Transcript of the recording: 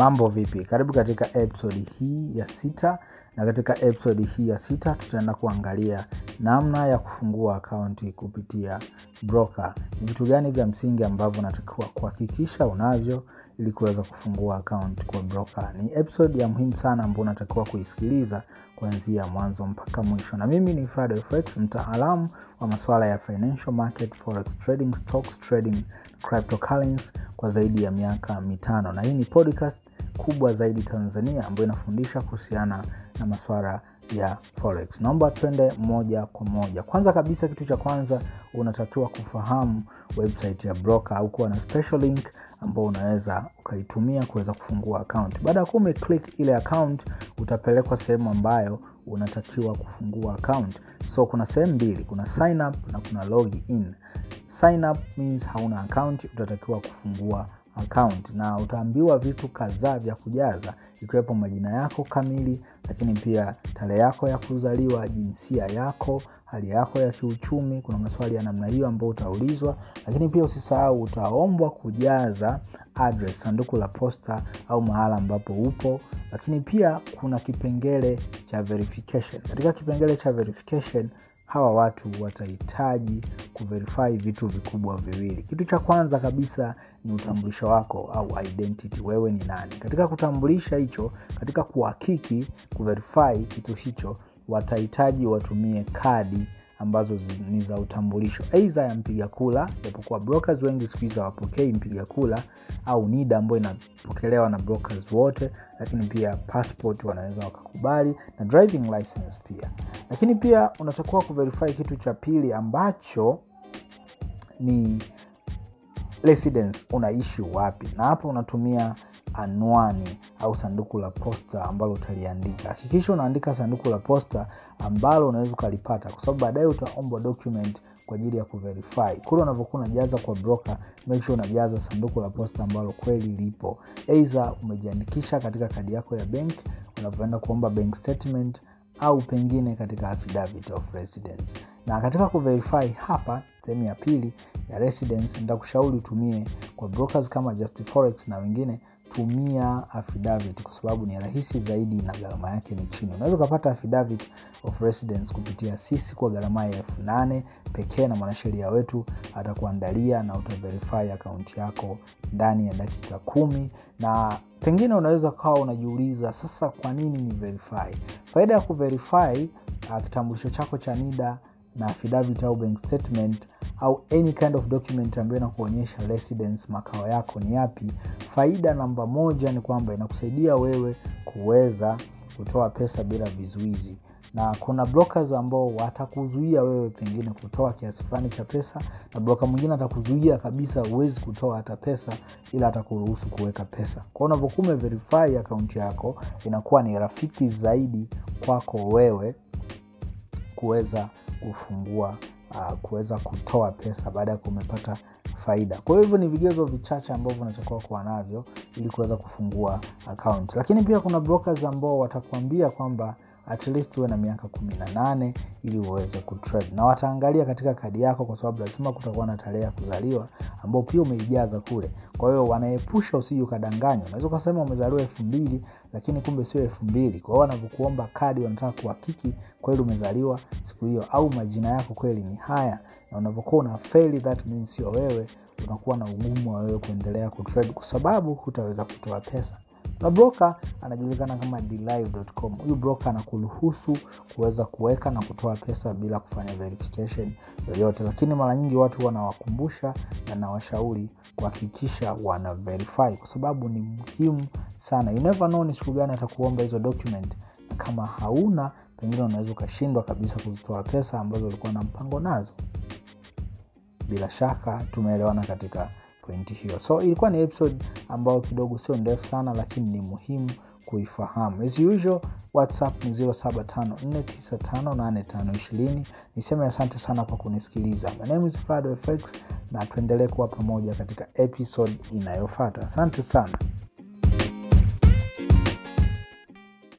mambo vipi? Karibu katika episodi hii ya sita na katika episodi hii ya sita tutaenda kuangalia namna ya kufungua akaunti kupitia broker. Ni vitu gani vya msingi ambavyo unatakiwa kuhakikisha unavyo ili kuweza kufungua akaunti kwa broker? Ni episode ya muhimu sana ambao unatakiwa kuisikiliza kuanzia mwanzo mpaka mwisho. Na mimi ni fredfx mtaalamu wa masuala ya financial market forex trading stocks trading cryptocurrency kwa zaidi ya miaka mitano. Na hii ni podcast kubwa zaidi tanzania ambayo inafundisha kuhusiana na maswara ya forex. Naomba twende moja kwa moja. Kwanza kabisa kitu cha kwanza unatakiwa kufahamu website ya broker au kuwa na special link ambao unaweza ukaitumia kuweza kufungua account. Baada ya kuwa umeclick ile account utapelekwa sehemu ambayo unatakiwa kufungua account. So kuna sehemu mbili kuna sign up na kuna log in sign up means hauna account utatakiwa kufungua account. Na utaambiwa vitu kadhaa vya kujaza ikiwepo majina yako kamili lakini pia tarehe yako ya kuzaliwa jinsia yako hali yako ya kiuchumi. Kuna maswali ya namna hiyo ambayo utaulizwa. Lakini pia usisahau utaombwa kujaza address sanduku la posta au mahala ambapo upo. Lakini pia kuna kipengele cha verification. Katika kipengele cha verification hawa watu watahitaji kuverify vitu vikubwa viwili. Kitu cha kwanza kabisa ni utambulisho wako au identity. Wewe ni nani? Katika kutambulisha hicho katika kuhakiki kuverify kitu hicho watahitaji watumie kadi ambazo ni za utambulisho. Aidha ya mpiga kula japokuwa brokers wengi siku hizi hawapokei mpiga kula au nida ambayo inapokelewa na brokers wote lakini pia passport wanaweza wakakubali na driving license pia. Lakini pia unatakiwa kuverify kitu cha pili ambacho ni residence unaishi wapi? Na hapa unatumia anwani au sanduku la posta ambalo utaliandika. Hakikisha unaandika sanduku la posta ambalo unaweza ukalipata kwa sababu baadaye utaombwa document kwa ajili ya kuverify. Kule unavyokuwa unajaza kwa broker make sure unajaza sanduku la posta ambalo kweli lipo. Eidha umejiandikisha katika kadi yako ya benki. unavyoenda kuomba bank statement au pengine katika affidavit of residence. Na katika kuverify hapa sehemu ya pili ya residence nitakushauri utumie kwa brokers kama just forex na wengine tumia affidavit kwa sababu ni rahisi zaidi na gharama yake ni chini. Unaweza ukapata affidavit of residence kupitia sisi kwa gharama ya elfu nane pekee na mwanasheria wetu atakuandalia na utaverify akaunti yako ndani ya dakika kumi. Na pengine unaweza ukawa unajiuliza sasa kwa nini ni verify? Faida ya kuverify uh, kitambulisho chako cha nida na affidavit au bank statement au any kind of document ambayo inakuonyesha residence makao yako ni yapi. Faida namba moja ni kwamba inakusaidia wewe kuweza kutoa pesa bila vizuizi. Na kuna brokers ambao watakuzuia wewe pengine kutoa kiasi fulani cha pesa na broka mwingine atakuzuia kabisa huwezi kutoa hata pesa ila atakuruhusu kuweka pesa. Kwao unavyokuwa umeverify akaunti yako inakuwa ni rafiki zaidi kwako wewe kuweza kufungua uh, kuweza kutoa pesa baada ya kumepata faida. Kwa hivyo ni vigezo vichache ambavyo unatakiwa kuwa navyo ili kuweza kufungua account. Lakini pia kuna brokers ambao watakuambia kwamba at least huwe na miaka kumi na nane ili uweze kutrade. Na wataangalia katika kadi yako kwa sababu lazima kutakuwa na tarehe ya kuzaliwa ambao pia umeijaza kule. Kwa hiyo wanaepusha usiji ukadanganywa. Unaweza ukasema umezaliwa elfu mbili lakini kumbe sio elfu mbili. Kwa hiyo wanavyokuomba kadi wanataka kuhakiki kweli umezaliwa siku hiyo au majina yako kweli ni haya. Na unavyokuwa una feli that means sio wewe unakuwa na ugumu wa wewe kuendelea kutrade kwa sababu hutaweza kutoa pesa na broka anajulikana kama dlive.com huyu broka anakuruhusu kuweza kuweka na kutoa pesa bila kufanya verification yoyote. Lakini mara nyingi watu wanawakumbusha na nawashauri kuhakikisha wana verify kwa sababu ni muhimu sana. You never know ni siku gani atakuomba hizo document. Na kama hauna pengine unaweza ukashindwa kabisa kuzitoa pesa ambazo ulikuwa na mpango nazo. Bila shaka tumeelewana katika pointi hiyo. So ilikuwa ni episode ambayo kidogo sio ndefu sana lakini ni muhimu kuifahamu. As usual whatsapp ni 0754958520 niseme asante sana kwa kunisikiliza. My name is FX na tuendelee kuwa pamoja katika episode inayofata asante sana